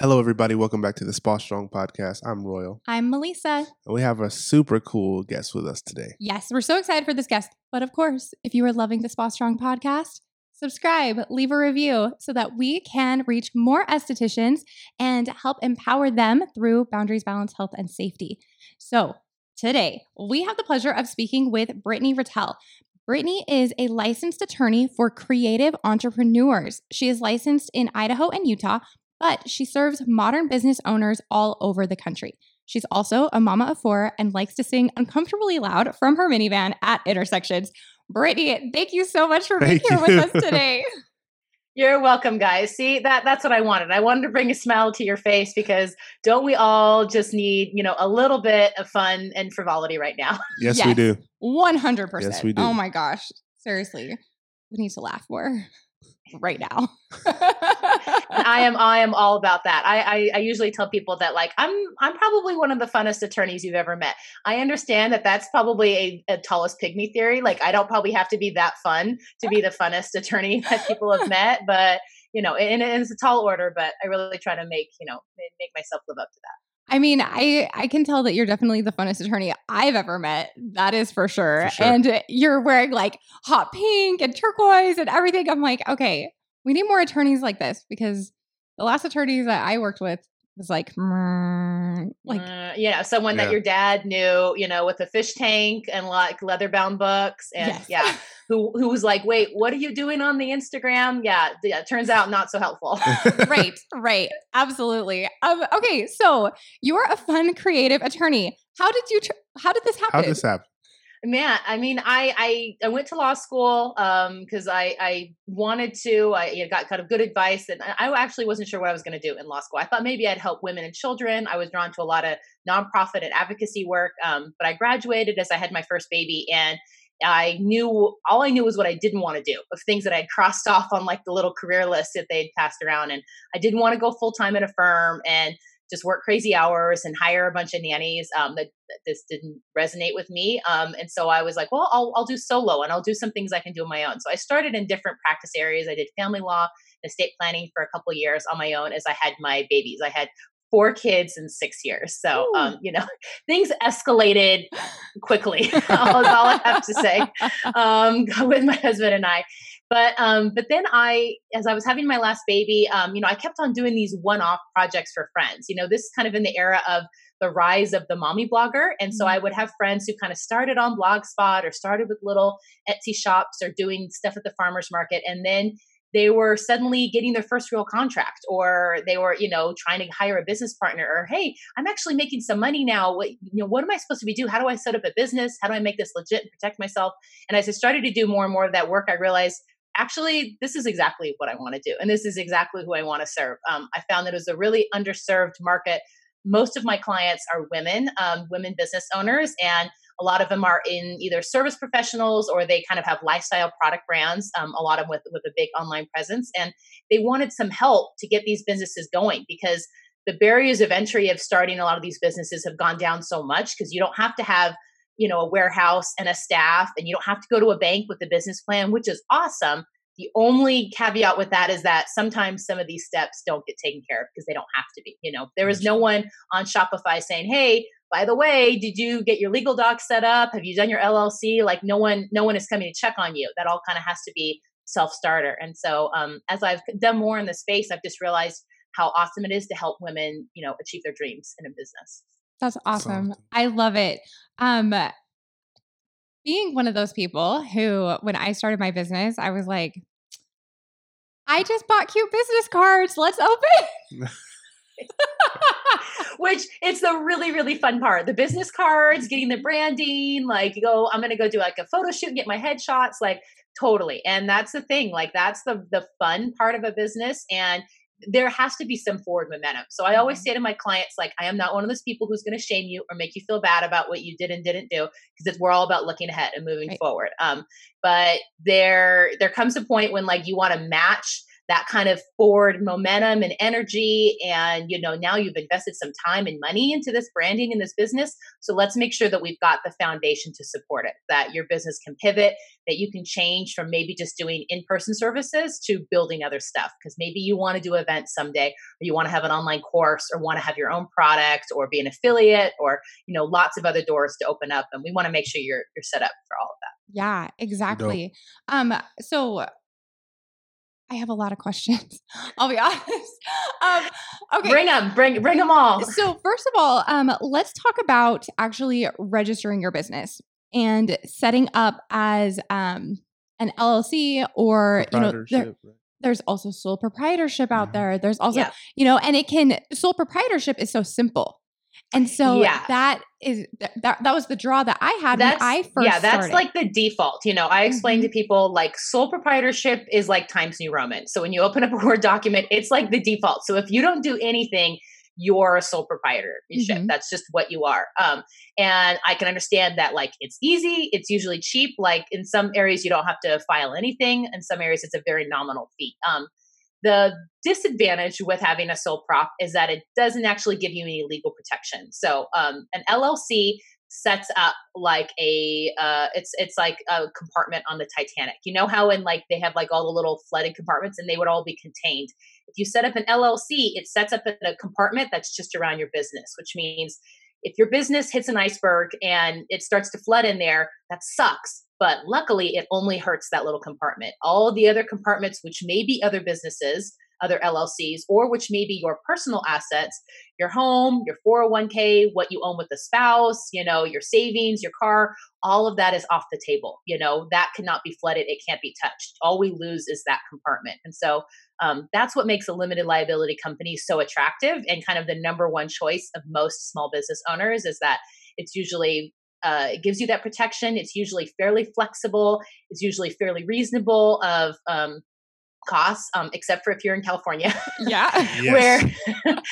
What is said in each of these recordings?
Hello, everybody. Welcome back to the Spa Strong podcast. I'm Royal. I'm Melissa. And we have a super cool guest with us today. Yes, we're so excited for this guest. But of course, if you are loving the Spa Strong podcast, subscribe, leave a review so that we can reach more estheticians and help empower them through boundaries, balance, health, and safety. So today, we have the pleasure of speaking with Brittany Ratelle. Brittany is a licensed attorney for creative entrepreneurs. She is licensed in Idaho and Utah, but she serves modern business owners all over the country. She's also a mama of four and likes to sing uncomfortably loud from her minivan at intersections. Brittany, thank you so much for being here with us today. You're welcome, guys. See that that's what I wanted. I wanted to bring a smile to your face because don't we all just need, you know, a little bit of fun and frivolity right now? Yes, yes we do. 100%. Yes, we do. Oh my gosh. Seriously. We need to laugh more right now. I am I am all about that. I, I, I usually tell people that like I'm I'm probably one of the funnest attorneys you've ever met. I understand that that's probably a, a tallest pygmy theory. Like I don't probably have to be that fun to be the funnest attorney that people have met, but you know, and, and it's a tall order. But I really try to make you know make myself live up to that. I mean, I I can tell that you're definitely the funnest attorney I've ever met. That is for sure. for sure. And you're wearing like hot pink and turquoise and everything. I'm like, okay, we need more attorneys like this because the last attorneys that I worked with was like, like uh, yeah, someone yeah. that your dad knew, you know, with a fish tank and like leather bound books, and yes. yeah, who who was like, wait, what are you doing on the Instagram? Yeah, yeah, turns out not so helpful. right, right, absolutely. Um, okay, so you're a fun, creative attorney. How did you? Tr- how did this happen? How did this happen? Man i mean i i, I went to law school um because i i wanted to i you know, got kind of good advice and i actually wasn't sure what i was going to do in law school i thought maybe i'd help women and children i was drawn to a lot of nonprofit and advocacy work um, but i graduated as i had my first baby and I knew all I knew was what I didn't want to do of things that I'd crossed off on like the little career list that they'd passed around. And I didn't want to go full time at a firm. And just work crazy hours and hire a bunch of nannies. Um, that, that, this didn't resonate with me. Um, and so I was like, well, I'll, I'll do solo and I'll do some things I can do on my own. So I started in different practice areas. I did family law, estate planning for a couple years on my own as I had my babies. I had four kids in six years. So, um, you know, things escalated quickly. That's all I have to say um, with my husband and I. But um, but then I, as I was having my last baby, um, you know, I kept on doing these one-off projects for friends. You know, this is kind of in the era of the rise of the mommy blogger, and so I mm-hmm. would have friends who kind of started on Blogspot or started with little Etsy shops or doing stuff at the farmers market, and then they were suddenly getting their first real contract or they were you know trying to hire a business partner or hey i'm actually making some money now. What you know what am i supposed to be doing how do i set up a business? How do i make this legit and protect myself? And as i started to do more and more of that work i realized actually this is exactly what i want to do and this is exactly who i want to serve. Um, i found that it was a really underserved market. Most of my clients are women um, women business owners and a lot of them are in either service professionals or they kind of have lifestyle product brands um, a lot of them with, with a big online presence and they wanted some help to get these businesses going because the barriers of entry of starting a lot of these businesses have gone down so much because you don't have to have you know a warehouse and a staff and you don't have to go to a bank with a business plan which is awesome. The only caveat with that is that sometimes some of these steps don't get taken care of because they don't have to be you know? There is no one on shopify saying hey by the way did you get your legal docs set up? Have you done your llc like no one no one is coming to check on you. That all kind of has to be self starter and so um, as i've done more in the space i've just realized how awesome it is to help women you know achieve their dreams in a business that's awesome. I love it. Um, being one of those people who, when I started my business, I was like, I just bought cute business cards. Let's open. Which it's the really, really fun part. The business cards, getting the branding, like go, I'm gonna go do like a photo shoot and get my headshots, like totally. And that's the thing, like that's the the fun part of a business. And there has to be some forward momentum. So I always mm-hmm. say to my clients, like, I am not one of those people who's going to shame you or make you feel bad about what you did and didn't do, because we're all about looking ahead and moving right. forward. Um, but there, there comes a point when like you want to match that kind of forward momentum and energy. And, you know, now you've invested some time and money into this branding and this business. So let's make sure that we've got the foundation to support it, that your business can pivot, that you can change from maybe just doing in person services to building other stuff. Because maybe you want to do events someday, or you want to have an online course, or want to have your own product, or be an affiliate, or, you know, lots of other doors to open up. And we want to make sure you're, you're set up for all of that. Yeah, exactly. Um, so I have a lot of questions. I'll be honest. Um, okay, Bring them, bring, bring them all. so first of all, um, let's talk about actually registering your business and setting up as um, an LLC or you know there, there's also sole proprietorship out Mhm. there. There's also Yeah. you know, and it can sole proprietorship is so simple. And so Yeah. that is that, that was the draw that I had that's when I first yeah that's started. like the default you know i explain to Mhm. people like sole proprietorship is like times new roman so when you open up a word document it's like the default so if you don't do anything you're a sole proprietorship Mhm. that's just what you are um, and i can understand that like it's easy it's usually cheap like in some areas you don't have to file anything in some areas it's a very nominal fee um, the disadvantage with having a sole prop is that it doesn't actually give you any legal protection so um, an llc sets up like a uh it's it's like a compartment on the Titanic. You know how in like they have like all the little flooded compartments and they would all be contained. If you set up an LLC, it sets up a compartment that's just around your business, which means if your business hits an iceberg and it starts to flood in there, that sucks. But luckily, it only hurts that little compartment. All the other compartments, which may be other businesses, other LLCs, or which may be your personal assets, your home, your 401k, what you own with a spouse, you know, your savings, your car, all of that is off the table. You know, that cannot be flooded. It can't be touched. All we lose is that compartment. And so um, that's what makes a limited liability company so attractive and kind of the number one choice of most small business owners is that it's usually uh, it gives you that protection. It's usually fairly flexible. It's usually fairly reasonable of um, costs, um, except for if you're in California. yeah. Where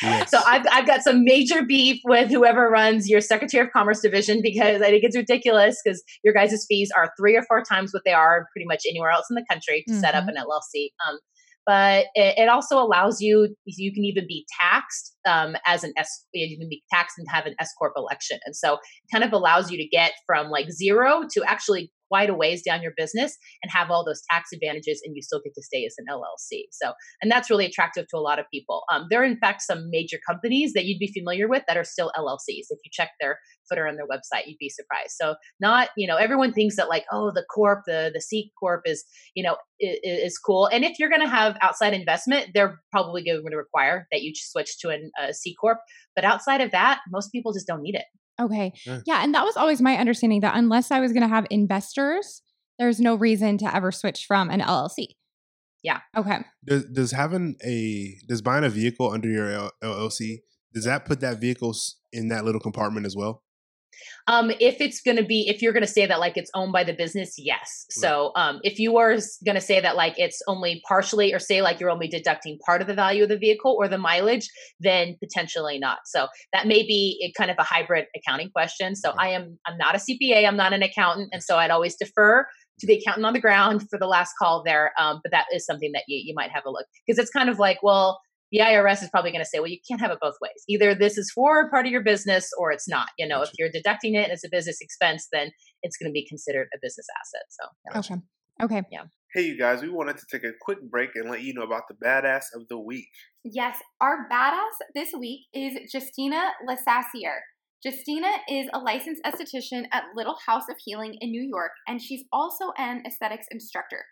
Yes. so I've, I've got some major beef with whoever runs your secretary of commerce division because i think it's ridiculous because your guys' fees are three or four times what they are pretty much anywhere else in the country to set up Mhm. an llc um, but it, it also allows you you can even be taxed um, as an s you can be taxed and have an s corp election. And so it kind of allows you to get from like zero to actually quite a ways down your business and have all those tax advantages and you still get to stay as an llc so and that's really attractive to a lot of people. Um, there are in fact some major companies that you'd be familiar with that are still LLCs. If you check their footer on their website, you'd be surprised. So not you know everyone thinks that like oh the corp the the C corp is you know is, is cool. And if you're going to have outside investment, they're probably going to require that you switch to an, a C corp. But outside of that, most people just don't need it. Okay. Yeah. Yeah. And that was always my understanding that unless I was going to have investors, there's no reason to ever switch from an LLC. Yeah. Okay. Does, does having a does buying a vehicle under your LLC does that put that vehicle in that little compartment as well? Um, if it's going to be, if you're going to say that like it's owned by the business, yes. So, um, if you are going to say that like it's only partially, or say like you're only deducting part of the value of the vehicle or the mileage, then potentially not. So that may be a kind of a hybrid accounting question. So Okay. I am, I'm not a CPA, I'm not an accountant, and so I'd always defer to the accountant on the ground for the last call there. Um, but that is something that you you might have a look because it's kind of like, well, the IRS is probably going to say, well, you can't have it both ways. Either this is for part of your business or it's not. You know, if you're deducting it as a business expense, then it's going to be considered a business asset. So, yeah. Okay. Okay. Yeah. Hey, you guys, we wanted to take a quick break and let you know about the badass of the week. Yes, our badass this week is Justina Lasassier. Justina is a licensed esthetician at Little House of Healing in New York, and she's also an aesthetics instructor.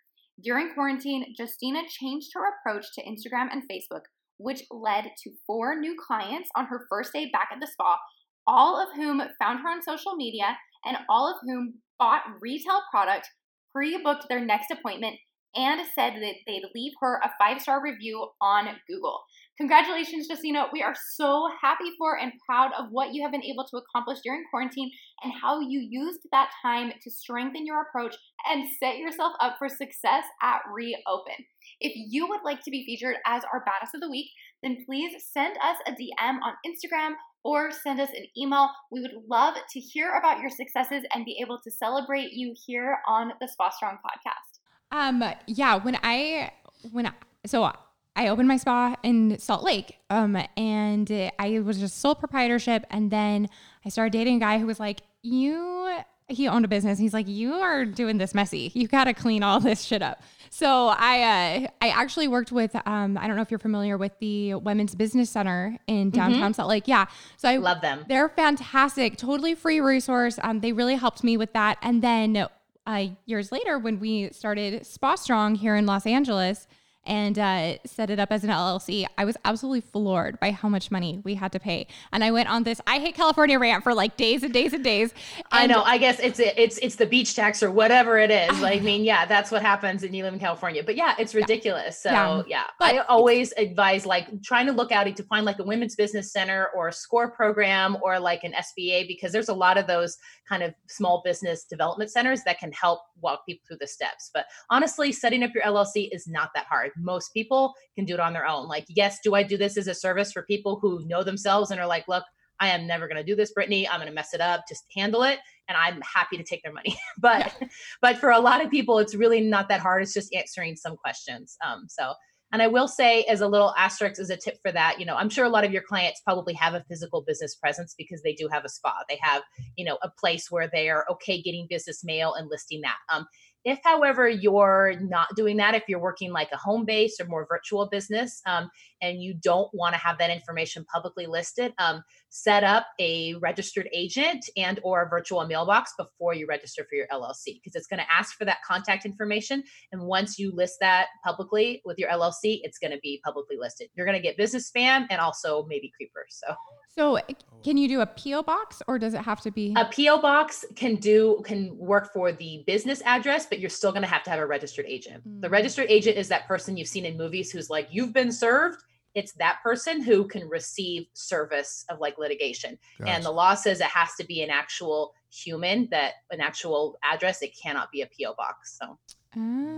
During quarantine, Justina changed her approach to Instagram and Facebook, which led to four new clients on her first day back at the spa, all of whom found her on social media and all of whom bought retail product, pre booked their next appointment, and said that they'd leave her a five star review on Google. Congratulations, Justina. We are so happy for and proud of what you have been able to accomplish during quarantine and how you used that time to strengthen your approach and set yourself up for success at Reopen. If you would like to be featured as our Badass of the Week, then please send us a DM on Instagram or send us an email. We would love to hear about your successes and be able to celebrate you here on the Spa Strong podcast. Um, yeah, when I when I, so I opened my spa in Salt Lake, um, and I was just sole proprietorship. And then I started dating a guy who was like, "You," he owned a business. He's like, "You are doing this messy. You got to clean all this shit up." So I, uh, I actually worked with, um, I don't know if you're familiar with the Women's Business Center in downtown Salt Lake. Yeah, so I Love them. they're fantastic, totally free resource. Um, they really helped me with that. And then uh, years later, when we started Spa Strong here in Los Angeles and uh, set it up as an LLC, I was absolutely floored by how much money we had to pay. And I went on this I hate California rant for like days and days and days. I know. I guess it's it's it's the beach tax or whatever it is. I mean, yeah, that's what happens and you live in California. But yeah, it's ridiculous. So Yeah. yeah, But I always advise like trying to look out to find like a women's business center or a score program or like an SBA because there's a lot of those kind of small business development centers that can help walk people through the steps. But honestly, setting up your LLC is not that hard. Most people can do it on their own. Like, yes, do I do this as a service for people who know themselves and are like, look, I am never going to do this, Brittany. I'm going to mess it up. Just handle it. And I'm happy to take their money. but, but for a lot of people, it's really not that hard. It's just answering some questions. Um, so, and I will say, as a little asterisk, as a tip for that, you know, I'm sure a lot of your clients probably have a physical business presence because they do have a spa. They have, you know, a place where they are okay getting business mail and listing that. Um, if, however, you're not doing that, if you're working like a home base or more virtual business, um, and you don't want to have that information publicly listed, um, set up a registered agent and or a virtual mailbox before you register for your llc because it's going to ask for that contact information and once you list that publicly with your llc it's going to be publicly listed you're going to get business spam and also maybe creepers so so can you do a PO box or does it have to be? a po box can do can work for the business address but you're still going to have to have a registered agent the Mm. registered agent is that person you've seen in movies who's like you've been served it's that person who can receive service of like litigation and the law says it has to be an actual human that an actual address it cannot be a po box so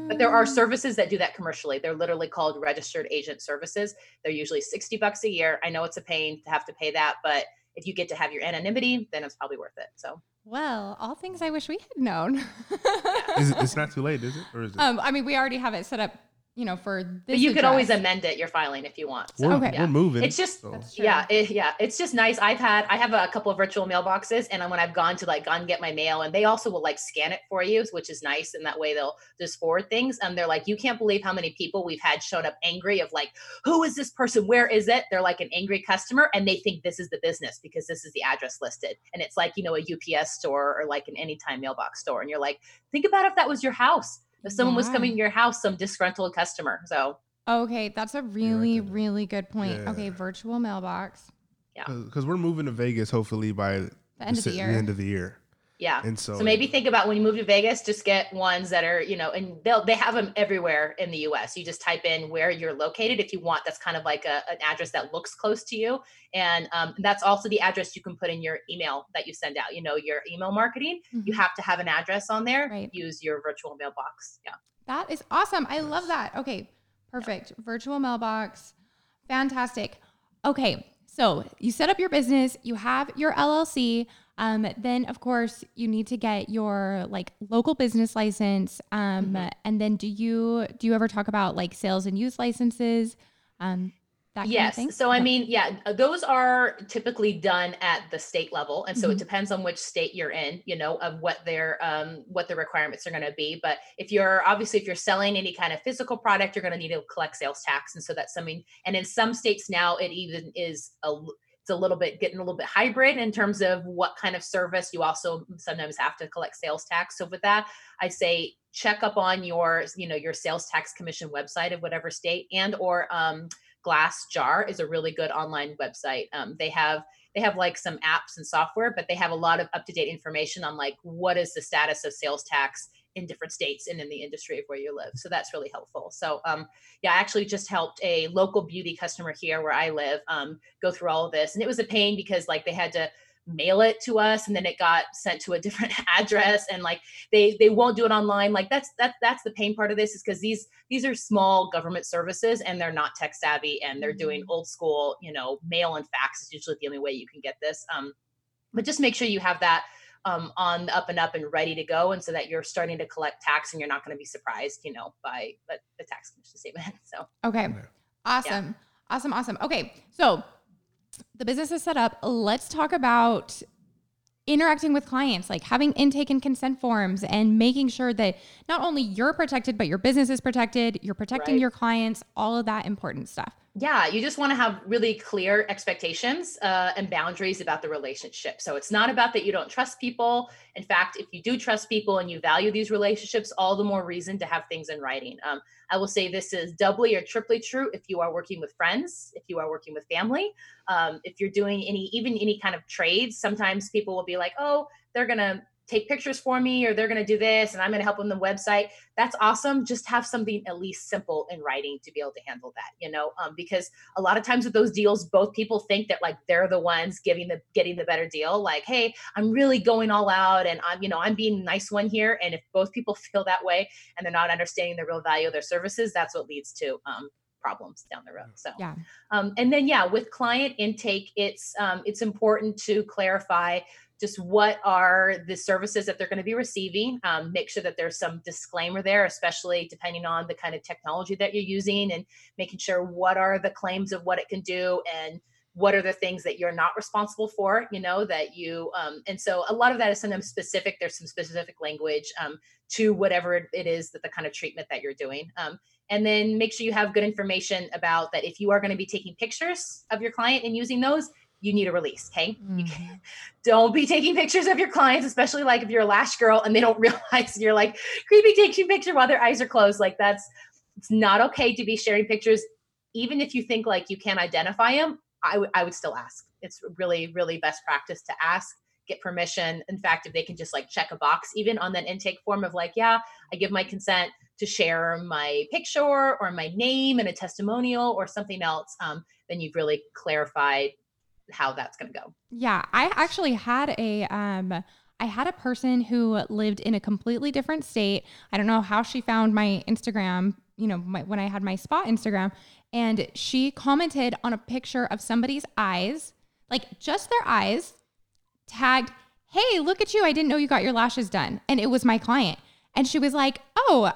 but there are Ah. services that do that commercially they're literally called registered agent services they're usually 60 bucks a year i know it's a pain to have to pay that but if you get to have your anonymity then it's probably worth it so Well, all things I wish we had known. Is it, it's not too late, is it? Or is it? um, I mean, we already have it set up, you know, for this. but you could always amend it your filing if you want so we're, okay. yeah. we're moving. It's just- so- yeah it, yeah it's just nice i've had i have a couple of virtual mailboxes and when i've gone to like gone get my mail and they also will like scan it for you which is nice and that way they'll just forward things and they're like you can't believe how many people we've had shown up angry of like who is this person where is it they're like an angry customer and they think this is the business because this is the address listed and it's like you know a ups store or like an anytime mailbox store and you're like think about if that was your house if someone was coming to your house some disgruntled customer so Okay, that's a really, can- really good point. Yeah. Okay, virtual mailbox. Yeah, because we're moving to Vegas hopefully by The end of the se- year. end of the year, yeah and so So maybe think about when you move to Vegas, just get ones that are, you know, and they'll they have them everywhere in the US. You just type in where you're located if you want. That's kind of like a, an address that looks close to you. And um, that's also the address you can put in your email that you send out. You know, your email marketing, you Mhm. have to have an address on there. Right. Use your virtual mailbox. Yeah. That is awesome. I love that. Okay, perfect. Virtual mailbox. Fantastic. Okay, so you set up your business, you have your LLC. Um, then of course you need to get your like local business license. Um, Mhm. and then do you do you ever talk about like sales and use licenses? Um, that kind yes. of thing? So I mean, yeah, uh, those are typically done at the state level, and so Mhm. it depends on which state you're in. You know, of what their um, what the requirements are going to be. But if you're obviously if you're selling any kind of physical product, you're going to need to collect sales tax, and so that's something. And in some states now, it even is a it's a little bit getting a little bit hybrid in terms of what kind of service you also sometimes have to collect sales tax. So with that, I say check up on your you know your sales tax commission website of whatever state and or um, TaxJar is a really good online website um, they have they have like some apps and software but they have a lot of up-to-date information on like what is the status of sales tax in different states and in the industry of where you live. So that's really helpful. So um, yeah i actually just helped a local beauty customer here where i live um, go through all of this. And it was a pain because like they had to mail it to us and then it got sent to a different address. And like they they won't do it online. Like that's that's that's the pain part of this is because these these are small government services and they're not tech savvy and they're doing old school you know mail and fax is usually the only way you can get this. Um but just make sure you have that um, on the up and up and ready to go, and so that you're starting to collect tax and you're not going to be surprised, you know, by the, the tax commission statement. So Okay. Awesome. Awesome. Awesome. Okay. So the business is set up. Let's talk about interacting with clients, like having intake and consent forms and making sure that not only you're protected, but your business is protected, you're protecting Right. your clients, all of that important stuff. Yeah you just want to have really clear expectations uh, and boundaries about the relationship. So it's not about that you don't trust people. In fact if you do trust people and you value these relationships all the more reason to have things in writing. Um, i will say this is doubly or triply true if you are working with friends if you are working with family. Um, if you're doing any even any kind of trades sometimes people will be like oh they're gonna take pictures for me or they're going to do this and i'm going to help them the website. That's awesome. Just have something at least simple in writing to be able to handle that you know um, because a lot of times with those deals both people think that like they're the ones giving the getting the better deal. Like hey i'm really going all out and i'm you know i'm being nice one here. And if both people feel that way and they're not understanding the real value of their services that's what leads to um, problems down the road so. Yeah. um, and then yeah with client intake it's um, it's important to clarify just what are the services that they're going to be receiving um, make sure that there's some disclaimer there especially depending on the kind of technology that you're using and making sure what are the claims of what it can do and what are the things that you're not responsible for you know that you um, and so a lot of that is sometimes specific there's some specific language um, to whatever it is that the kind of treatment that you're doing um, and then make sure you have good information about that if you are going to be taking pictures of your client and using those you need a release okay? You can, don't be taking pictures of your clients especially like if you're a lash girl and they don't realize you're like creepy taking picture while their eyes are closed. Like that's it's not okay to be sharing pictures. Even if you think like you can't identify them I would I would still ask. It's really really best practice to ask get permission. In fact if they can just like check a box even on that intake form of like yeah i give my consent to share my picture or my name and a testimonial or something else um, then you've really clarified how that's going to go Yeah, I actually had a um I had a person who lived in a completely different state. I don't know how she found my Instagram, you know, my, when I had my spot Instagram, and she commented on a picture of somebody's eyes, like just their eyes, tagged, "Hey, look at you. I didn't know you got your lashes done." And it was my client. And she was like, "Oh,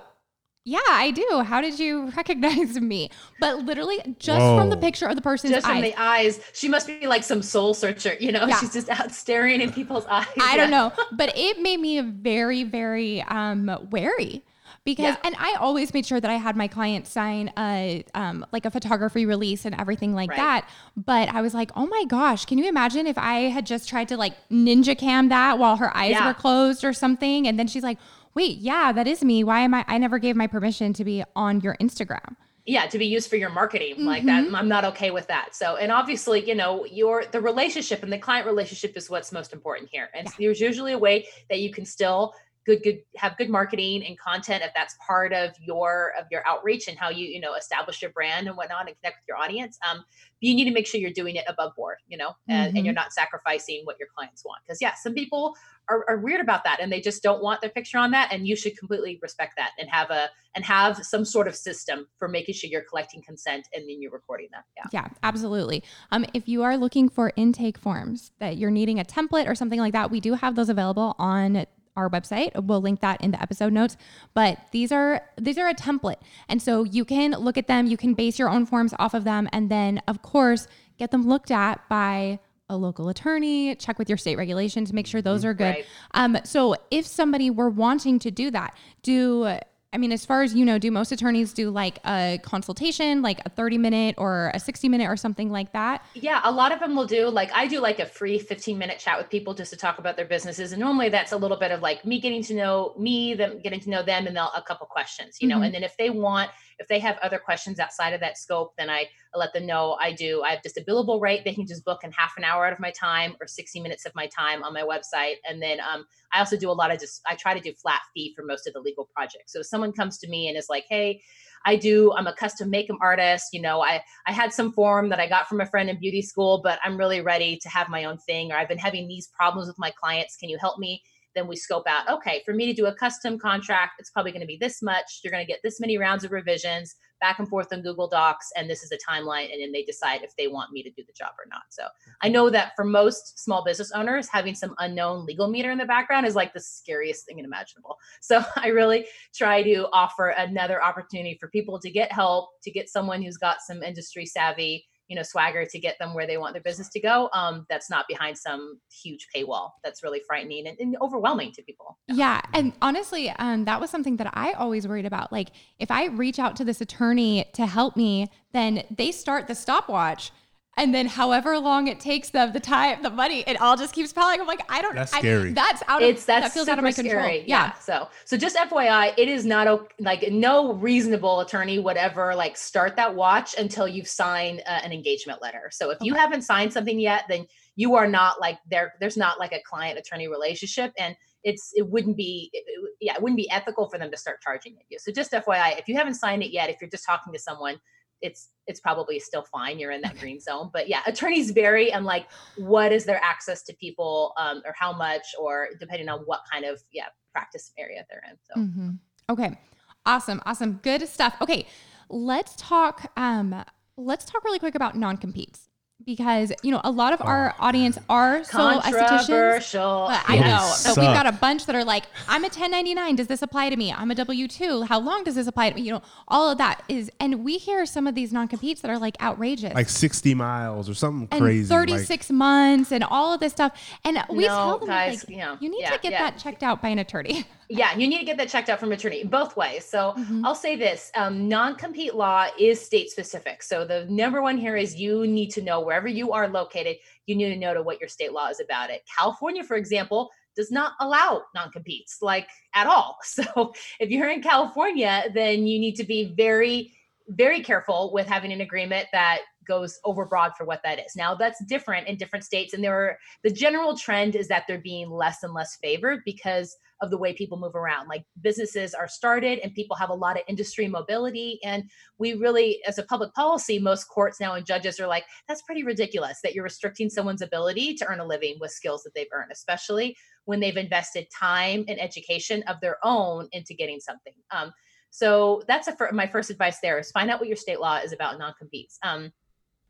yeah, I do. How did you recognize me?" But literally just from the picture of the person's just eyes. from the eyes she must be like some soul searcher you know Yeah. she's just out staring in people's eyes I Yeah. don't know, but it made me very, very um, wary because, Yeah. and I always made sure that I had my client sign a um, like a photography release and everything like Right. that. But I was like, oh my gosh, can you imagine if I had just tried to like ninja cam that while her eyes Yeah. were closed or something, and then she's like, wait, yeah, that is me. Why am I? I never gave my permission to be on your Instagram. yeah to be used for your marketing like that mm-hmm. i'm not okay with that so and obviously you know your the relationship and the client relationship is what's most important here and there's usually a way that you can still good good have good marketing and content if that's part of your of your outreach and how you you know establish your brand and whatnot and connect with your audience um but you need to make sure you're doing it above board you know and, and you're not sacrificing what your clients want. Because yeah some people are, are weird about that and they just don't want their picture on that and you should completely respect that and have a and have some sort of system for making sure you're collecting consent and then you're recording that yeah. Yeah, absolutely. Um, if you are looking for intake forms that you're needing a template or something like that, we do have those available on our website. We'll link that in the episode notes. But these are these are a template. And so you can look at them, you can base your own forms off of them, and then of course get them looked at by a local attorney, check with your state regulations, make sure those are good. Right. Um, so if somebody were wanting to do that, do I mean, as far as you know, do most attorneys do like a consultation, like a 30 minute or a 60 minute or something like that? Yeah, a lot of them will do like I do like a free 15 minute chat with people just to talk about their businesses. And normally that's a little bit of like me getting to know me, them getting to know them, and they'll a couple questions, you know. Mhm. And then if they want, if they have other questions outside of that scope, then I, I let them know I do. I have just a billable rate. They can just book in half an hour out of my time or 60 minutes of my time on my website. And then um, I also do a lot of just I try to do flat fee for most of the legal projects. So if someone comes to me and is like, hey, I do. I'm a custom makeup artist. You know, I I had some form that I got from a friend in beauty school, but I'm really ready to have my own thing. Or I've been having these problems with my clients. Can you help me? Then we scope out okay for me to do a custom contract it's probably going to be this much you're going to get this many rounds of revisions back and forth on google docs and this is a timeline and then they decide if they want me to do the job or not. So i know that for most small business owners having some unknown legal meter in the background is like the scariest thing imaginable. So i really try to offer another opportunity for people to get help to get someone who's got some industry savvy you know swagger to get them where they want their business to go um, that's not behind some huge paywall that's really frightening and, and overwhelming to people. Yeah and honestly um, that was something that i always worried about like if i reach out to this attorney to help me then they start the stopwatch and then however long it takes them, the time, the money, it all just keeps piling. I'm like, I don't. Know. That's I- scary. that's out of. it's that's that feels super out of my control. scary. Yeah. So so just FYI, it is not o- like no reasonable attorney would ever like start that watch until you've signed uh, an engagement letter. So if you haven't signed something yet, then you are not like there. There's not like a client attorney relationship, and it's it wouldn't be it, it- yeah it wouldn't be ethical for them to start charging you. So just FYI, if you haven't signed it yet, if you're just talking to someone. It's it's probably still fine. You're in that green zone, but yeah, attorneys vary and like what is their access to people um, or how much or depending on what kind of yeah practice area they're in so mm-hmm. Okay. Awesome. Awesome. Good stuff. Okay. Let's talk. Um, let's talk really quick about non competes because you know a lot of oh, our audience are solo estheticians. controversial But I Those know, but we've got a bunch that are like, I'm a 1099. Does this apply to me? I'm a W 2. How long does this apply to me? You know, all of that is, and we hear some of these non competes that are like outrageous. like 60 miles or something and crazy. like- 36 months and all of this stuff. And we No, tell them, guys, like, yeah, you need yeah, to get yeah. that checked out by an attorney. yeah you need to get that checked out from attorney both ways. So Mhm. i'll say this um, non-compete law is state specific. So the number one here is you need to know wherever you are located you need to know to what your state law is about it. California for example does not allow non-competes like at all. So if you're in california then you need to be very very careful with having an agreement that goes overbroad for what that is. Now that's different in different states and there are the general trend is that they're being less and less favored because of the way people move around. Like businesses are started and people have a lot of industry mobility. And we really, as a public policy, most courts now and judges are like, that's pretty ridiculous that you're restricting someone's ability to earn a living with skills that they've earned, especially when they've invested time and education of their own into getting something. Um, so that's a, my first advice there is find out what your state law is about non-competes. Um,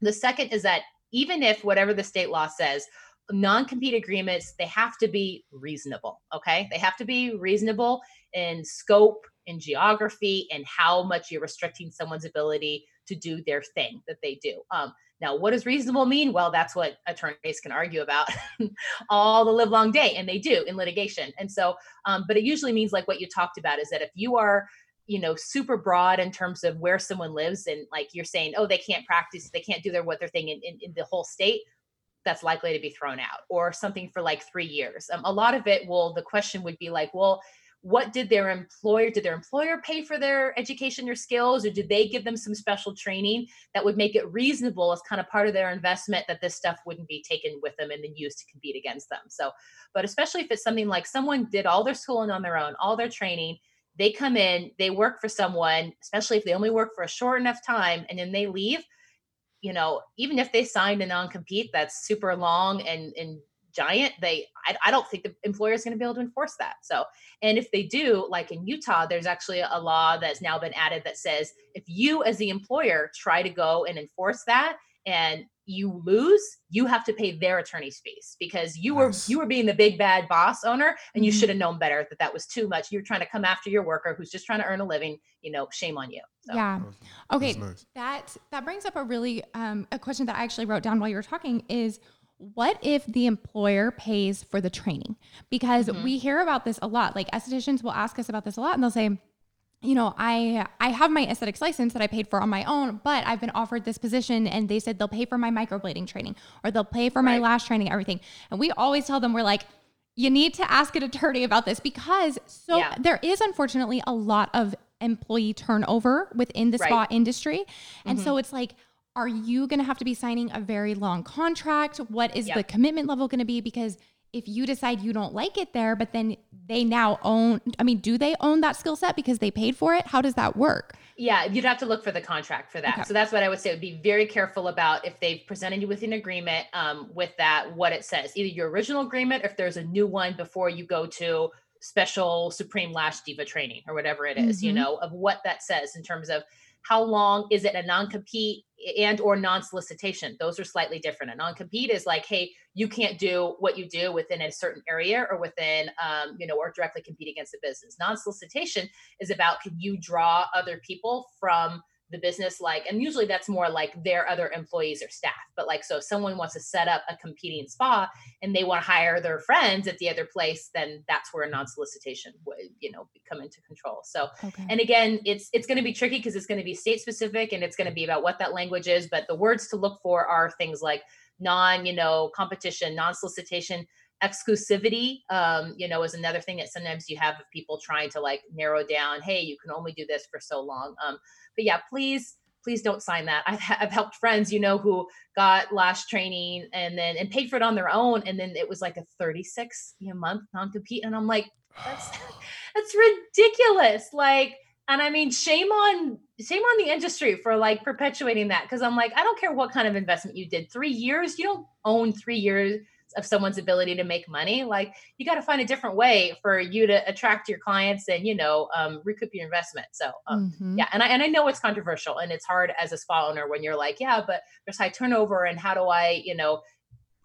the second is that even if whatever the state law says, non-compete agreements they have to be reasonable okay? They have to be reasonable in scope in geography and how much you're restricting someone's ability to do their thing that they do. Um, now what does reasonable mean? Well that's what attorneys can argue about all the live long day and they do in litigation. And so um, but it usually means like what you talked about is that if you are you know super broad in terms of where someone lives and like you're saying oh they can't practice they can't do their what their thing in, in, in the whole state that's likely to be thrown out or something for like three years. Um, a lot of it will the question would be like well what did their employer did their employer pay for their education or skills or did they give them some special training that would make it reasonable as kind of part of their investment that this stuff wouldn't be taken with them and then used to compete against them? So but especially if it's something like someone did all their schooling on their own all their training they come in they work for someone especially if they only work for a short enough time and then they leave you know even if they signed a non-compete that's super long and and giant they i, I don't think the employer is going to be able to enforce that. So and if they do like in utah there's actually a law that's now been added that says if you as the employer try to go and enforce that and you lose you have to pay their attorney's fees because you were you were being the big bad boss owner and you Mhm. should have known better that that was too much you're trying to come after your worker who's just trying to earn a living you know shame on you so. Yeah. Okay. nice. That that brings up a really um, a question that I actually wrote down while you were talking is what if the employer pays for the training? Because Mhm. we hear about this a lot. Like estheticians will ask us about this a lot and they'll say, you know, I I have my aesthetics license that I paid for on my own, but I've been offered this position and they said they'll pay for my microblading training or they'll pay for my Right. lash training, everything. And we always tell them we're like you need to ask an attorney about this because so Yeah. there is unfortunately a lot of employee turnover within the Right. spa industry. And Mm-hmm. so it's like, are you going to have to be signing a very long contract? What is Yep. the commitment level going to be? Because if you decide you don't like it there, but then they now own I mean, do they own that skill set because they paid for it? How does that work? Yeah, you'd have to look for the contract for that. Okay. So that's what I would say. Would be very careful about if they've presented you with an agreement um, with that, what it says. Either your original agreement, or if there's a new one before you go to special Supreme Lash Diva training or whatever it is, you Mhm. know, of what that says in terms of how long is it a non-compete and or non-solicitation. Those are slightly different. A non-compete is like hey you can't do what you do within a certain area or within um, you know or directly compete against the business. Non-solicitation is about can you draw other people from the business like and usually that's more like their other employees or staff but like so if someone wants to set up a competing spa and they want to hire their friends at the other place then that's where a non-solicitation would you know come into control so Okay. and again it's it's going to be tricky because it's going to be state specific and it's going to be about what that language is but the words to look for are things like non you know competition non solicitation exclusivity um you know is another thing that sometimes you have of people trying to like narrow down hey you can only do this for so long. Um but yeah please please don't sign that. I've, I've helped friends you know who got lash training and then and paid for it on their own and then it was like a 36 a month non-compete and i'm like that's that's ridiculous. Like and i mean shame on shame on the industry for like perpetuating that because i'm like i don't care what kind of investment you did three years you don't own three years of someone's ability to make money like you got to find a different way for you to attract your clients and you know um, recoup your investment so um, Mhm. yeah and I, and I know it's controversial and it's hard as a spa owner when you're like yeah but there's high turnover and how do i you know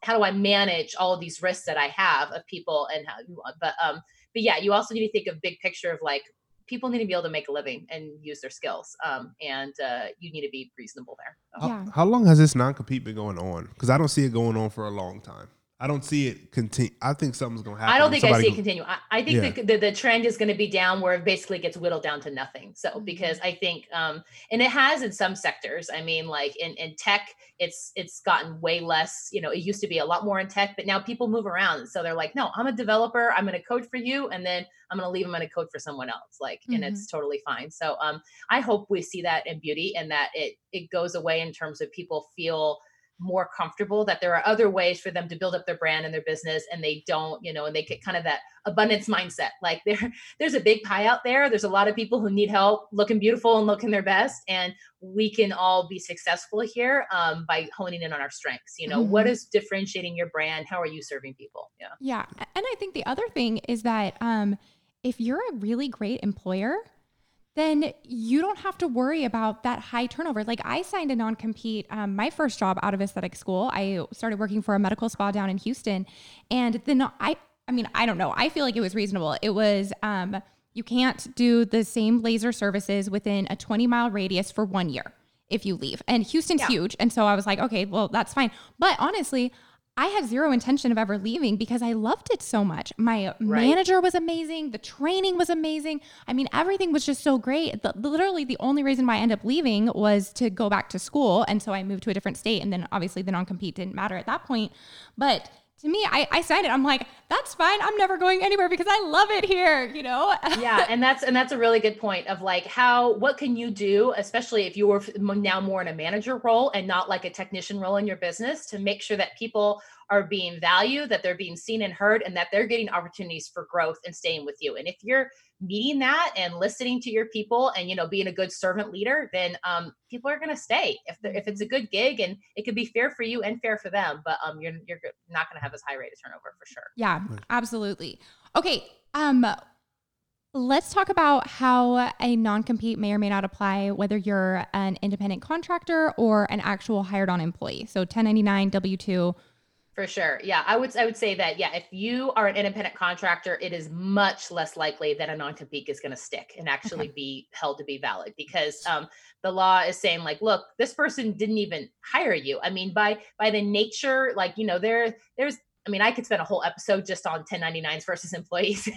how do i manage all of these risks that i have of people and how you but um but yeah you also need to think of big picture of like people need to be able to make a living and use their skills um and uh you need to be reasonable there So. How, Yeah. how long has this non-compete been going on? Because I don't see it going on for a long time. I don't see it continue. I think something's going to happen. I don't think I Somebody see it continue. I, I think Yeah. the, the the trend is going to be down where it basically gets whittled down to nothing. So Mhm. because I think um and it has in some sectors. I mean like in in tech it's it's gotten way less, you know, it used to be a lot more in tech, but now people move around. So they're like, "No, I'm a developer. I'm going to code for you and then I'm going to leave them in a code for someone else." Like and Mhm. it's totally fine. So um I hope we see that in beauty and that it it goes away in terms of people feel more comfortable that there are other ways for them to build up their brand and their business and they don't you know and they get kind of that abundance mindset. Like there there's a big pie out there. There's a lot of people who need help looking beautiful and looking their best and we can all be successful here um, by honing in on our strengths you know? What Mhm. is differentiating your brand? How are you serving people? Yeah. Yeah. And I think the other thing is that um, if you're a really great employer, then you don't have to worry about that high turnover. Like I signed a non compete, um, my first job out of aesthetic school. I started working for a medical spa down in Houston. And then I, I mean, I don't know. I feel like it was reasonable. It was, um, you can't do the same laser services within a 20 mile radius for one year if you leave. And Houston's Yeah. huge. And so I was like, okay, well, that's fine. But honestly, I had zero intention of ever leaving because I loved it so much. My manager was amazing. The training was amazing. I mean, everything was just so great. The, literally, the only reason why I ended up leaving was to go back to school. And so I moved to a different state. And then obviously the non compete didn't matter at that point. But to me, I, I signed it. I'm like, that's fine. I'm never going anywhere because I love it here, you know? yeah and that's and that's a really good point of like how what can you do especially if you were now more in a manager role and not like a technician role in your business to make sure that people are being valued that they're being seen and heard and that they're getting opportunities for growth and staying with you and if you're meeting that and listening to your people and you know being a good servant leader then um, people are going to stay if if it's a good gig and it could be fair for you and fair for them but um you're you're not going to have as high rate of turnover for sure Yeah, absolutely. Okay. Um let's talk about how a non-compete may or may not apply whether you're an independent contractor or an actual hired on employee. So 1099 W2. For sure. Yeah. I would I would say that yeah, if you are an independent contractor, it is much less likely that a non-compete is going to stick and actually be held to be valid because um, the law is saying like, look, this person didn't even hire you. I mean, by by the nature, like, you know, there there's I mean, I could spend a whole episode just on 1099s versus employees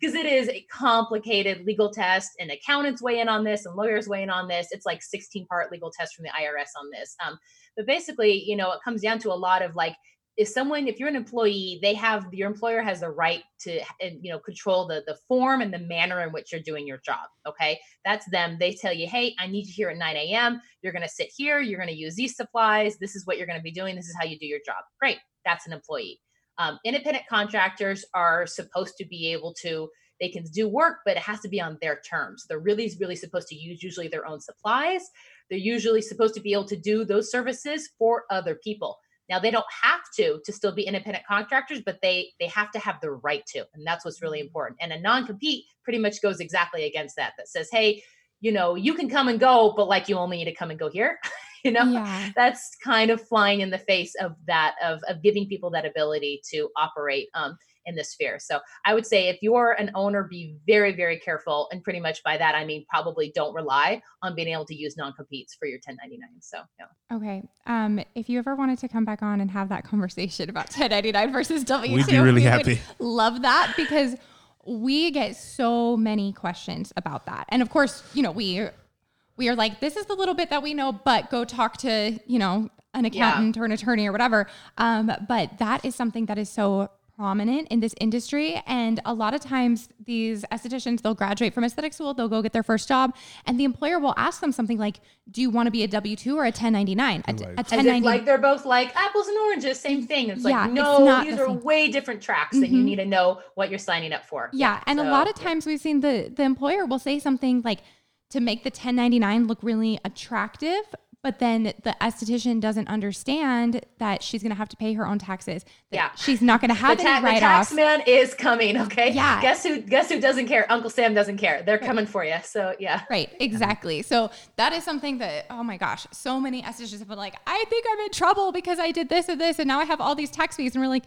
because it is a complicated legal test and accountants weigh in on this and lawyers weigh in on this. It's like 16 part legal test from the IRS on this. Um, but basically, you know, it comes down to a lot of like, if someone if you're an employee they have your employer has the right to you know control the the form and the manner in which you're doing your job okay? That's them. They tell you hey i need you here at 9 a.m you're going to sit here. You're going to use these supplies. This is what you're going to be doing. This is how you do your job. Great. That's an employee. Um, independent contractors are supposed to be able to they can do work, but it has to be on their terms. They're really, really supposed to use usually their own supplies. They're usually supposed to be able to do those services for other people. Now they don't have to to still be independent contractors, but they they have to have the right to, and that's what's really important. And a non-compete pretty much goes exactly against that. That says, hey, you know, you can come and go, but like you only need to come and go here. you know, Yeah. that's kind of flying in the face of that of of giving people that ability to operate um, in this sphere. So I would say if you're an owner, be very very careful, and pretty much by that I mean probably don't rely on being able to use non-competes for your 1099. So yeah. Okay. Um, if you ever wanted to come back on and have that conversation about 1099 versus W2, We'd be really we happy. Love that because we get so many questions about that. And of course, you know, we we are like, this is the little bit that we know, but go talk to, you know, an accountant or an attorney or whatever. Um, but that is something that is so prominent in this industry. And a lot of times these estheticians, they'll graduate from aesthetic school, they'll go get their first job, and the employer will ask them something like, Do you want to be a W 2 or a 1099? A, Right. a As 1099 like they're both like apples and oranges, same thing. It's Yeah, like it's no, not these the are same. way different tracks, that you Mhm. need to know what you're signing up for. Yeah, and a lot of yeah. times we've seen the the employer will say something like to make the 1099 look really attractive, but then the esthetician doesn't understand that she's going to have to pay her own taxes. that Yeah. she's not going to have the, ta- any the write tax man is coming. Okay. Yeah. Guess who? Guess who doesn't care? Uncle Sam doesn't care. They're coming for you. So yeah. Right, exactly. So that is something that, oh my gosh, so many estheticians have been like, I think I'm in trouble because I did this and this, and now I have all these tax fees. And we're like,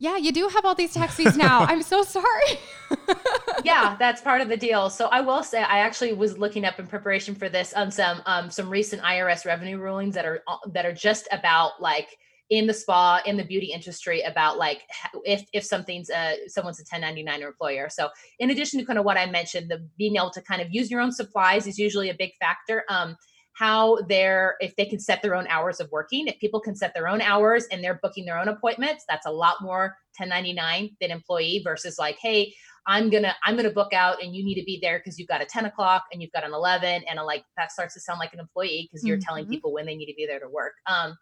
yeah, you do have all these taxis now. I'm so sorry. yeah, that's part of the deal. So I will say, I actually was looking up in preparation for this on some um, some recent IRS revenue rulings that are uh, that are just about like in the spa in the beauty industry about like if if something's uh someone's a 1099 employer. So in addition to kind of what I mentioned, the being able to kind of use your own supplies is usually a big factor. Um, how they're if they can set their own hours of working if people can set their own hours and they're booking their own appointments that's a lot more 1099 than employee versus like hey i'm gonna i'm gonna book out and you need to be there because you've got a 10 o'clock and you've got an 11 and a, like that starts to sound like an employee because you're telling Mhm. people when they need to be there to work um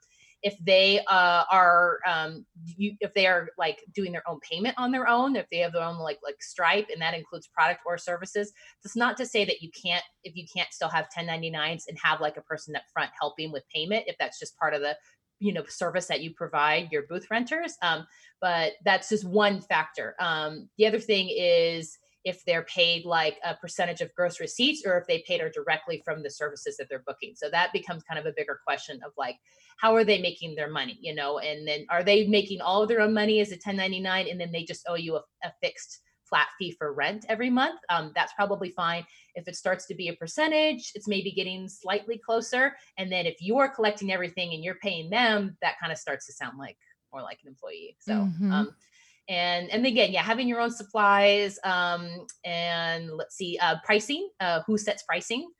if they uh, are um, you, if they are like doing their own payment on their own if they have their own like like stripe and that includes product or services that's not to say that you can't if you can't still have 1099s and have like a person up front helping with payment if that's just part of the you know service that you provide your booth renters um, but that's just one factor. Um, the other thing is if they're paid like a percentage of gross receipts or if they paid her directly from the services that they're booking. So that becomes kind of a bigger question of like how are they making their money you know? And then are they making all of their own money as a 1099 and then they just owe you a, a fixed flat fee for rent every month? Um, that's probably fine. If it starts to be a percentage it's maybe getting slightly closer. And then if you're collecting everything and you're paying them that kind of starts to sound like more like an employee. So Mhm. um, and and again yeah having your own supplies um, and let's see uh, pricing uh, who sets pricing.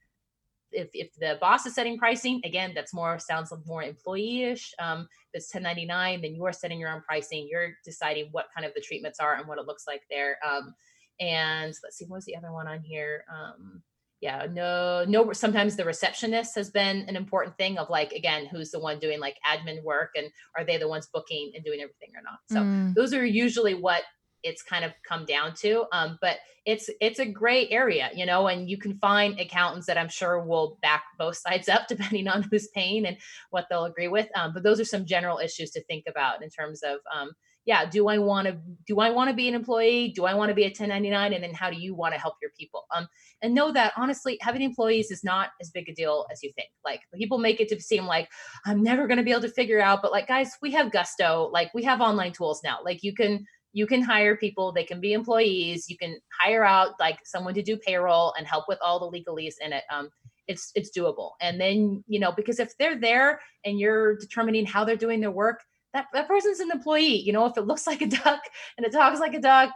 If, if the boss is setting pricing again that's more sounds more employee-ish um, if it's 1099 then you're setting your own pricing. You're deciding what kind of the treatments are and what it looks like there um, and let's see what was the other one on here? Um, yeah no no sometimes the receptionist has been an important thing of like again who's the one doing like admin work and are they the ones booking and doing everything or not so Mm. those are usually what it's kind of come down to um, but it's it's a gray area you know and you can find accountants that i'm sure will back both sides up depending on who's paying and what they'll agree with um, but those are some general issues to think about in terms of um, yeah do i want to do i want to be an employee? Do i want to be a 1099 and then how do you want to help your people? Um, and know that honestly having employees is not as big a deal as you think. Like people make it to seem like i'm never going to be able to figure out but like guys we have gusto. Like we have online tools now. Like you can you can hire people. They can be employees. You can hire out like someone to do payroll and help with all the legalese in it. Um, it's it's doable. And then you know because if they're there and you're determining how they're doing their work that, that person's an employee you know if it looks like a duck and it talks like a duck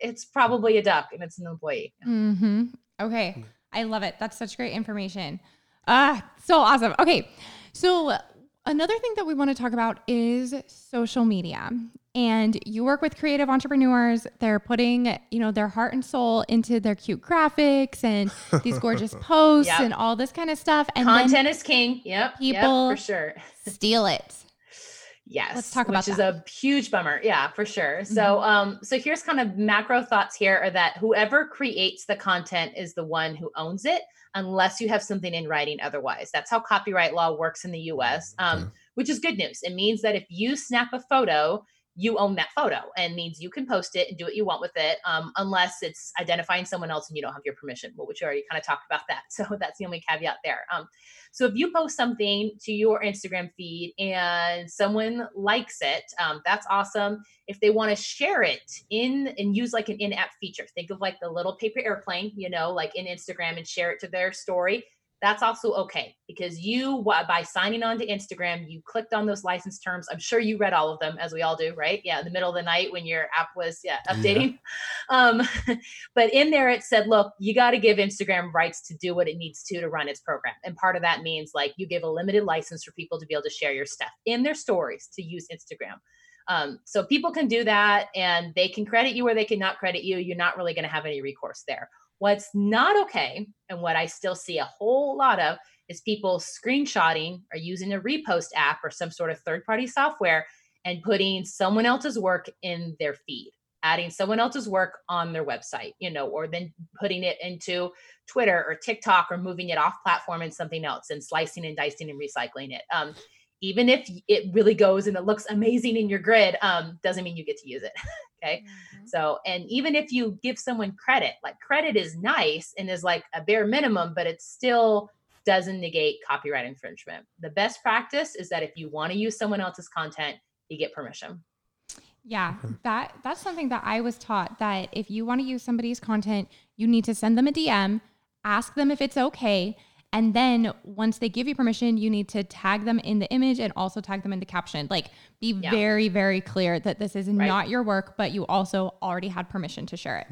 it's probably a duck and it's an employee Mm-hmm. Okay. I love it. That's such great information. Ah, so awesome. Okay. So another thing that we want to talk about is social media. And you work with creative entrepreneurs. They're putting, you know, their heart and soul into their cute graphics and these gorgeous posts Yep. and all this kind of stuff. And content is king yep people- yep, for sure steal it. Yes. Let's talk about which is a huge bummer. Yeah, for sure. Mm-hmm. So um so here's kind of macro thoughts here are that whoever creates the content is the one who owns it unless you have something in writing otherwise. That's how copyright law works in the US. Um Okay. which is good news. It means that if you snap a photo, you own that photo and means you can post it and do what you want with it um, unless it's identifying someone else and you don't have your permission which we already kind of talked about that. So that's the only caveat there. Um, so if you post something to your instagram feed and someone likes it um, that's awesome. If they want to share it in and use like an in-app feature think of like the little paper airplane you know like in instagram and share it to their story that's also okay because you by signing on to instagram you clicked on those license terms. I'm sure you read all of them as we all do right? Yeah in the middle of the night when your app was yeah Yeah. updating. Um but in there it said look you got to give instagram rights to do what it needs to to run its program. And part of that means like you give a limited license for people to be able to share your stuff in their stories to use instagram. Um, so people can do that and they can credit you or they cannot credit you. You're not really going to have any recourse there What's not okay, and what I still see a whole lot of, is people screenshotting or using a repost app or some sort of third party software and putting someone else's work in their feed, adding someone else's work on their website, you know, or then putting it into Twitter or TikTok or moving it off platform and something else and slicing and dicing and recycling it. Um, even if it really goes and it looks amazing in your grid, um, doesn't mean you get to use it. okay. So, and even if you give someone credit, like credit is nice and is like a bare minimum, but it still doesn't negate copyright infringement. The best practice is that if you want to use someone else's content, you get permission. Yeah, that that's something that I was taught that if you want to use somebody's content, you need to send them a DM, ask them if it's okay, and then once they give you permission, you need to tag them in the image and also tag them in the caption. Like be Yeah. very very clear that this is Right. not your work, but you also already had permission to share it.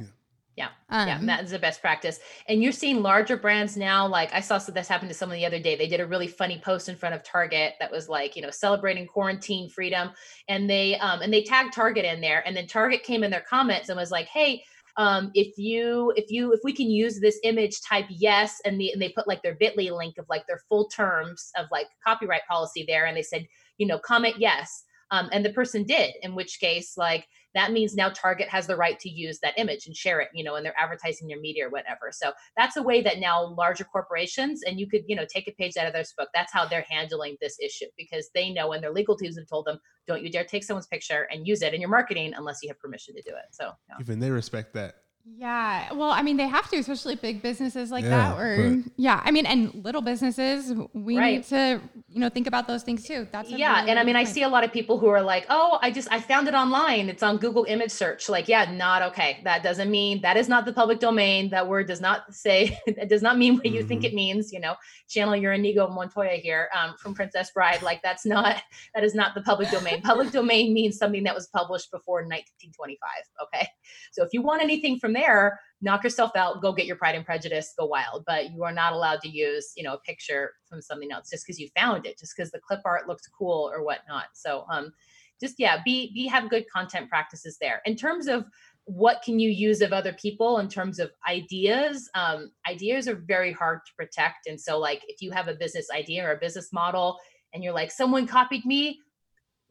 Yeah. yeah, Um, and that is the best practice. And you're seeing larger brands now. Like I saw so this happened to someone the other day. They did a really funny post in front of Target that was like, you know, celebrating quarantine freedom, and they um and they tagged Target in there, and then Target came in their comments and was like, hey. Um, if you if you if we can use this image type yes and, the, and they put like their bitly link of like their full terms of like copyright policy there and they said you know comment yes um, and the person did in which case like that means now target has the right to use that image and share it you know and they're advertising your media or whatever so that's a way that now larger corporations and you could you know take a page out of their book that's how they're handling this issue because they know and their legal teams have told them don't you dare take someone's picture and use it in your marketing unless you have permission to do it so yeah. Even they respect that. Yeah. Well, I mean, they have to, especially big businesses like Yeah, that. Or but- yeah, I mean, and little businesses, we Right. need to, you know, think about those things too. That's yeah really and i good mean i see a lot of people who are like oh i just i found it online it's on google image search like yeah not okay that doesn't mean that is not the public domain that word does not say it does not mean what you think Mhm. it means you know channel your inigo montoya here um, from princess bride like that's not that is not the public domain public domain means something that was published before 1925 okay so if you want anything from there knock yourself out go get your pride and prejudice go wild. But you are not allowed to use you know a picture from something else just because you found it just because the clip art looked cool or whatnot. So um just yeah be be have good content practices there. In terms of what can you use of other people in terms of ideas um, ideas are very hard to protect. And so like if you have a business idea or a business model and you're like someone copied me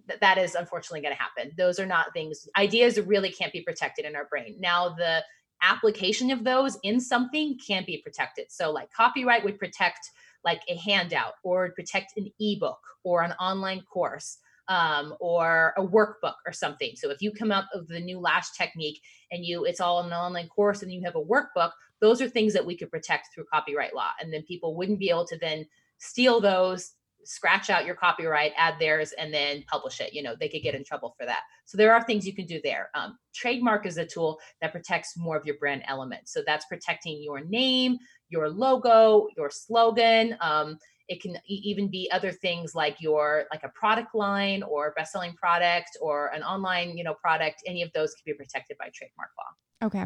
th- that is unfortunately going to happen. Those are not things ideas really can't be protected in our brain. Now the application of those in something can be protected. So like copyright would protect like a handout or protect an ebook or an online course um, or a workbook or something. So if you come up with the new lash technique and you it's all an online course and you have a workbook those are things that we could protect through copyright law. And then people wouldn't be able to then steal those scratch out your copyright add theirs and then publish it you know they could get in trouble for that so there are things you can do there um, trademark is a tool that protects more of your brand elements so that's protecting your name your logo your slogan um, it can even be other things like your like a product line or best-selling product or an online you know product any of those can be protected by trademark law Okay.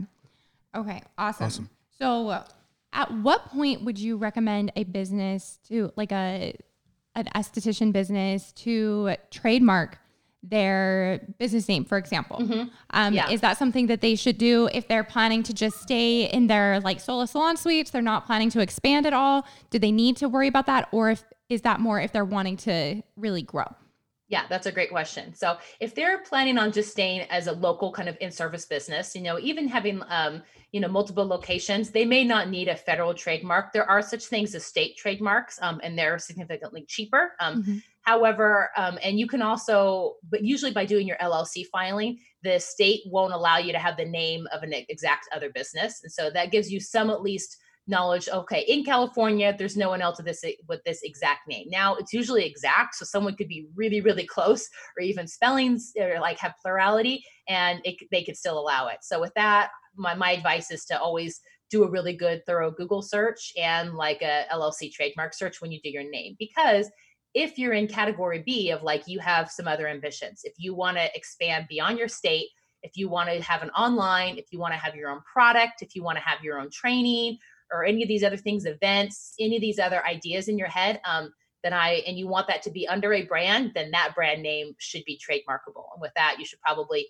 Okay. Awesome. Awesome. So, uh, at what point would you recommend a business to, like a, an esthetician business, to trademark their business name, for example? Mhm. Um, Yeah. Is that something that they should do if they're planning to just stay in their like solo salon suites? They're not planning to expand at all. Do they need to worry about that, or if is that more if they're wanting to really grow? Yeah, that's a great question. So if they're planning on just staying as a local kind of in-service business, you know, even having um, you know, multiple locations, they may not need a federal trademark. There are such things as state trademarks, um, and they're significantly cheaper. Um, mm-hmm. However, um, and you can also, but usually by doing your LLC filing, the state won't allow you to have the name of an exact other business, and so that gives you some at least knowledge okay in california there's no one else with this with this exact name. Now it's usually exact so someone could be really really close or even spellings or like have plurality and it, they could still allow it. So with that my, my advice is to always do a really good thorough google search and like a llc trademark search when you do your name. Because if you're in category b of like you have some other ambitions if you want to expand beyond your state if you want to have an online if you want to have your own product if you want to have your own training or any of these other things, events, any of these other ideas in your head, um, then I and you want that to be under a brand, then that brand name should be trademarkable. And with that, you should probably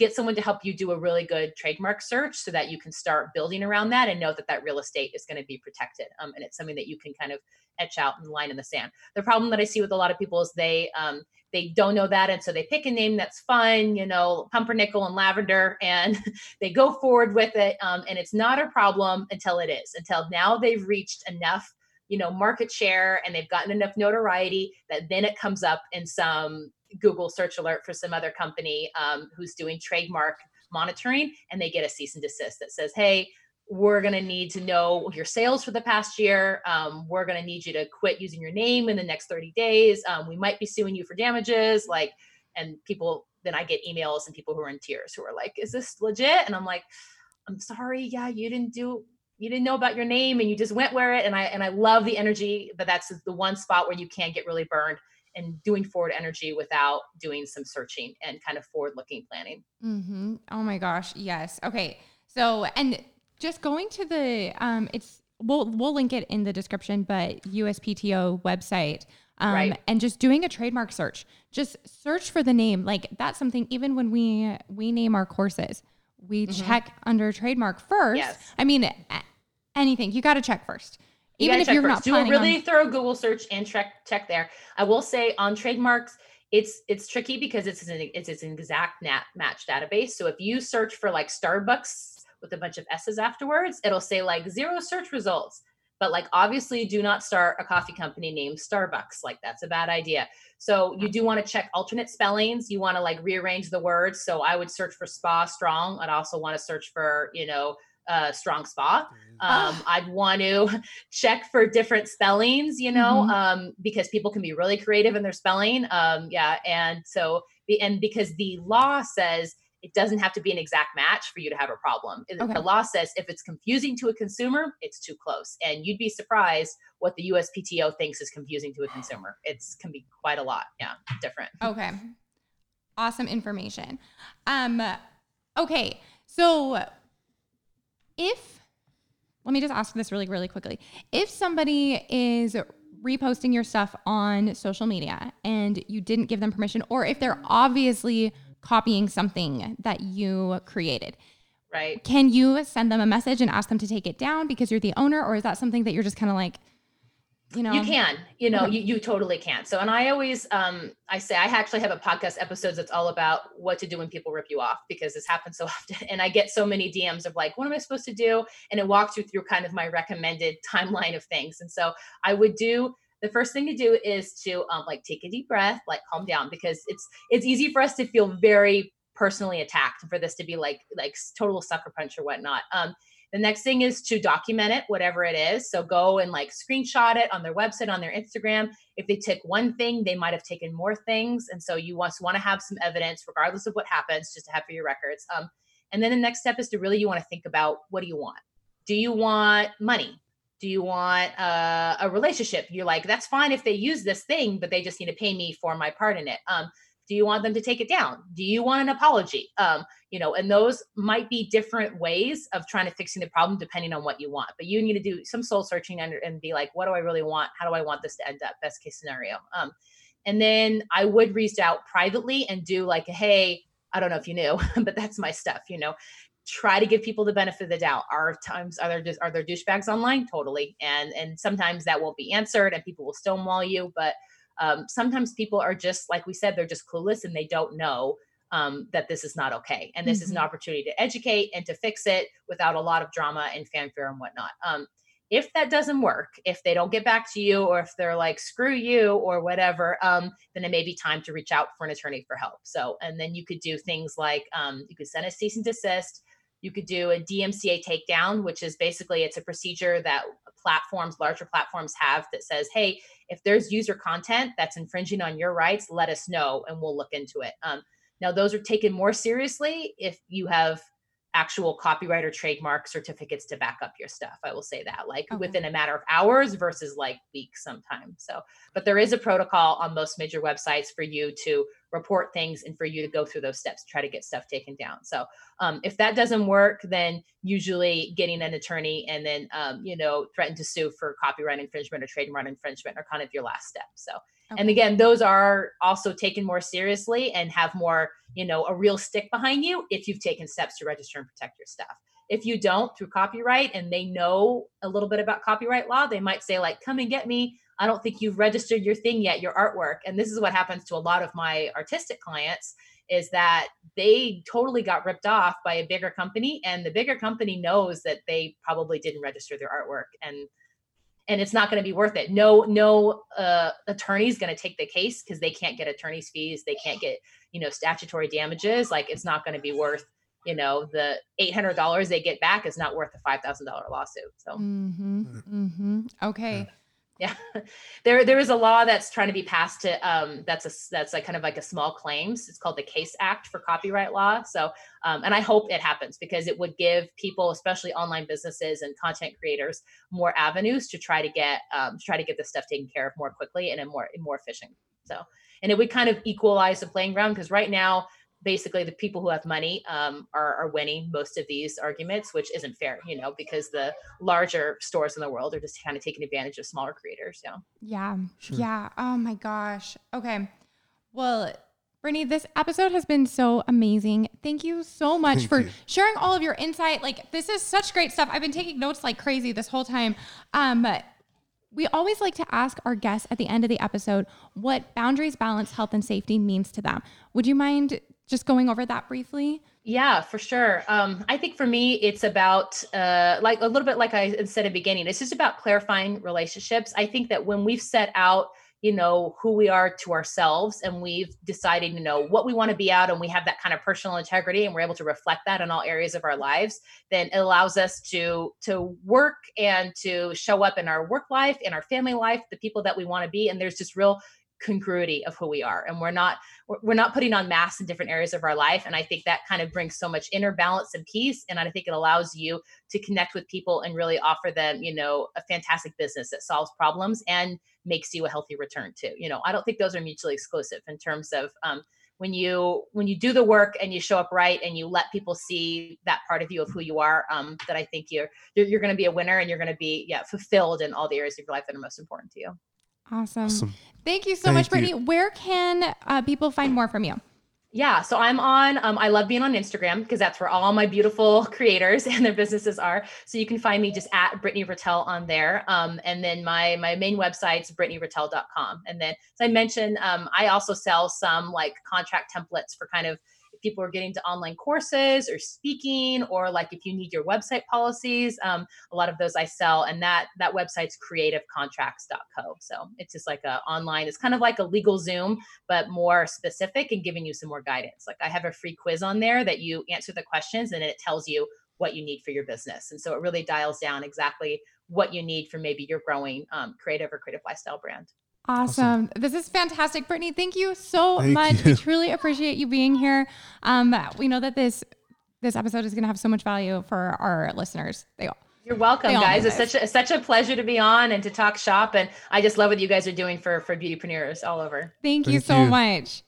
get someone to help you do a really good trademark search so that you can start building around that and know that that real estate is going to be protected um, and it's something that you can kind of etch out and line in the sand. The problem that i see with a lot of people is they um, they don't know that and so they pick a name that's fun you know pumpernickel and lavender and they go forward with it um, and it's not a problem until it is until now they've reached enough you know market share and they've gotten enough notoriety that then it comes up in some google search alert for some other company um, who's doing trademark monitoring and they get a cease and desist that says hey we're going to need to know your sales for the past year. Um, we're going to need you to quit using your name in the next 30 days. Um, we might be suing you for damages. Like, and people, then I get emails and people who are in tears who are like, is this legit? And I'm like, I'm sorry. Yeah, you didn't do, you didn't know about your name and you just went where it. And I, and I love the energy, but that's the one spot where you can get really burned and doing forward energy without doing some searching and kind of forward looking planning. Mm-hmm. Oh my gosh. Yes. Okay. So, and just going to the um, it's we'll we'll link it in the description, but USPTO website. Um, right. and just doing a trademark search just search for the name like that's something even when we we name our courses we mm-hmm. check under trademark first yes. i mean anything you got to check first you even if you're first. not do a really on- thorough google search and check check there i will say on trademarks it's it's tricky because it's an it's, it's an exact nat match database so if you search for like starbucks with a bunch of S's afterwards, it'll say like zero search results. But like obviously do not start a coffee company named Starbucks. Like that's a bad idea. So you do want to check alternate spellings. You want to like rearrange the words. So I would search for spa strong. I'd also want to search for, you know, uh, strong spa. Um, I'd want to check for different spellings, you know, mm-hmm. um, because people can be really creative in their spelling. Um, yeah. And so, the and because the law says it doesn't have to be an exact match for you to have a problem. Okay. The law says if it's confusing to a consumer, it's too close. And you'd be surprised what the USPTO thinks is confusing to a consumer. It's can be quite a lot. Yeah, different. Okay. Awesome information. Um okay. So if let me just ask this really really quickly. If somebody is reposting your stuff on social media and you didn't give them permission or if they're obviously copying something that you created. Right. Can you send them a message and ask them to take it down because you're the owner, or is that something that you're just kind of like, you know? You can, you know, you, you totally can. So, and I always, um, I say, I actually have a podcast episodes that's all about what to do when people rip you off because this happens so often. And I get so many DMs of like, what am I supposed to do? And it walks you through kind of my recommended timeline of things. And so I would do the first thing to do is to um, like take a deep breath, like calm down, because it's it's easy for us to feel very personally attacked, for this to be like like total sucker punch or whatnot. Um, the next thing is to document it, whatever it is. So go and like screenshot it on their website, on their Instagram. If they took one thing, they might have taken more things, and so you want want to have some evidence, regardless of what happens, just to have for your records. Um, and then the next step is to really you want to think about what do you want. Do you want money? do you want uh, a relationship you're like that's fine if they use this thing but they just need to pay me for my part in it um, do you want them to take it down do you want an apology um, you know and those might be different ways of trying to fixing the problem depending on what you want but you need to do some soul searching and, and be like what do i really want how do i want this to end up best case scenario um, and then i would reach out privately and do like hey I don't know if you knew, but that's my stuff. You know, try to give people the benefit of the doubt. Are times are there are there douchebags online? Totally, and and sometimes that won't be answered, and people will stonewall you. But um, sometimes people are just like we said they're just clueless and they don't know um, that this is not okay and this mm-hmm. is an mm-hmm. opportunity to educate and to fix it without a lot of drama and fanfare and whatnot um, if that doesn't work if they don't get back to you or if they're like screw you or whatever um, then it may be time to reach out for an attorney for help so and then you could do things like um, you could send a cease and desist you could do a DMCA takedown, which is basically it's a procedure that platforms, larger platforms have that says, hey, if there's user content that's infringing on your rights, let us know and we'll look into it. Um, now, those are taken more seriously if you have actual copyright or trademark certificates to back up your stuff. I will say that, like okay. within a matter of hours versus like weeks sometimes. So, but there is a protocol on most major websites for you to report things and for you to go through those steps to try to get stuff taken down. So, um, if that doesn't work, then usually getting an attorney and then, um, you know, threaten to sue for copyright infringement or trademark infringement are kind of your last step. So, Okay. And again, those are also taken more seriously and have more, you know, a real stick behind you if you've taken steps to register and protect your stuff. If you don't through copyright and they know a little bit about copyright law, they might say, like, come and get me. I don't think you've registered your thing yet, your artwork. And this is what happens to a lot of my artistic clients is that they totally got ripped off by a bigger company and the bigger company knows that they probably didn't register their artwork and and it's not going to be worth it. No, no uh, attorney is going to take the case because they can't get attorney's fees. They can't get, you know, statutory damages. Like it's not going to be worth, you know, the eight hundred dollars they get back is not worth a five thousand dollar lawsuit. So, mm-hmm, mm-hmm. okay. Yeah, there there is a law that's trying to be passed to um, that's a that's like kind of like a small claims. It's called the Case Act for copyright law. So, um, and I hope it happens because it would give people, especially online businesses and content creators, more avenues to try to get um, try to get this stuff taken care of more quickly and in more in more efficient. So, and it would kind of equalize the playing ground because right now basically the people who have money um, are, are winning most of these arguments, which isn't fair, you know, because the larger stores in the world are just kind of taking advantage of smaller creators. Yeah. Yeah. Sure. Yeah. Oh my gosh. Okay. Well, Brittany, this episode has been so amazing. Thank you so much Thank for you. sharing all of your insight. Like this is such great stuff. I've been taking notes like crazy this whole time. Um, we always like to ask our guests at the end of the episode what boundaries, balance, health, and safety means to them. Would you mind just going over that briefly? Yeah, for sure. Um, I think for me, it's about uh, like a little bit like I said at the beginning. It's just about clarifying relationships. I think that when we've set out, you know, who we are to ourselves, and we've decided, you know, what we want to be out, and we have that kind of personal integrity, and we're able to reflect that in all areas of our lives, then it allows us to to work and to show up in our work life, in our family life, the people that we want to be, and there's just real congruity of who we are. And we're not we're not putting on masks in different areas of our life. And i think that kind of brings so much inner balance and peace. And i think it allows you to connect with people and really offer them you know a fantastic business that solves problems and makes you a healthy return too. You know i don't think those are mutually exclusive in terms of um, when you when you do the work and you show up right and you let people see that part of you of who you are um, that i think you're you're, you're going to be a winner and you're going to be yeah fulfilled in all the areas of your life that are most important to you Awesome. awesome. Thank you so Thank much, Brittany. You. Where can uh, people find more from you? Yeah, so I'm on. Um, I love being on Instagram because that's where all my beautiful creators and their businesses are. So you can find me just at Brittany Ratelle on there. Um, and then my my main website's BrittanyRatelle.com. And then, as I mentioned, um, I also sell some like contract templates for kind of people are getting to online courses or speaking, or like if you need your website policies, um, a lot of those I sell, and that that website's creativecontracts.co. So it's just like a online. It's kind of like a LegalZoom, but more specific and giving you some more guidance. Like I have a free quiz on there that you answer the questions, and it tells you what you need for your business. And so it really dials down exactly what you need for maybe your growing um, creative or creative lifestyle brand. Awesome. awesome. This is fantastic. Brittany, thank you so thank much. You. We truly appreciate you being here. Um, we know that this this episode is going to have so much value for our listeners. They all you're welcome, guys. It's such a such a pleasure to be on and to talk shop. And I just love what you guys are doing for for beautypreneurs all over. Thank, Thank you so you. much.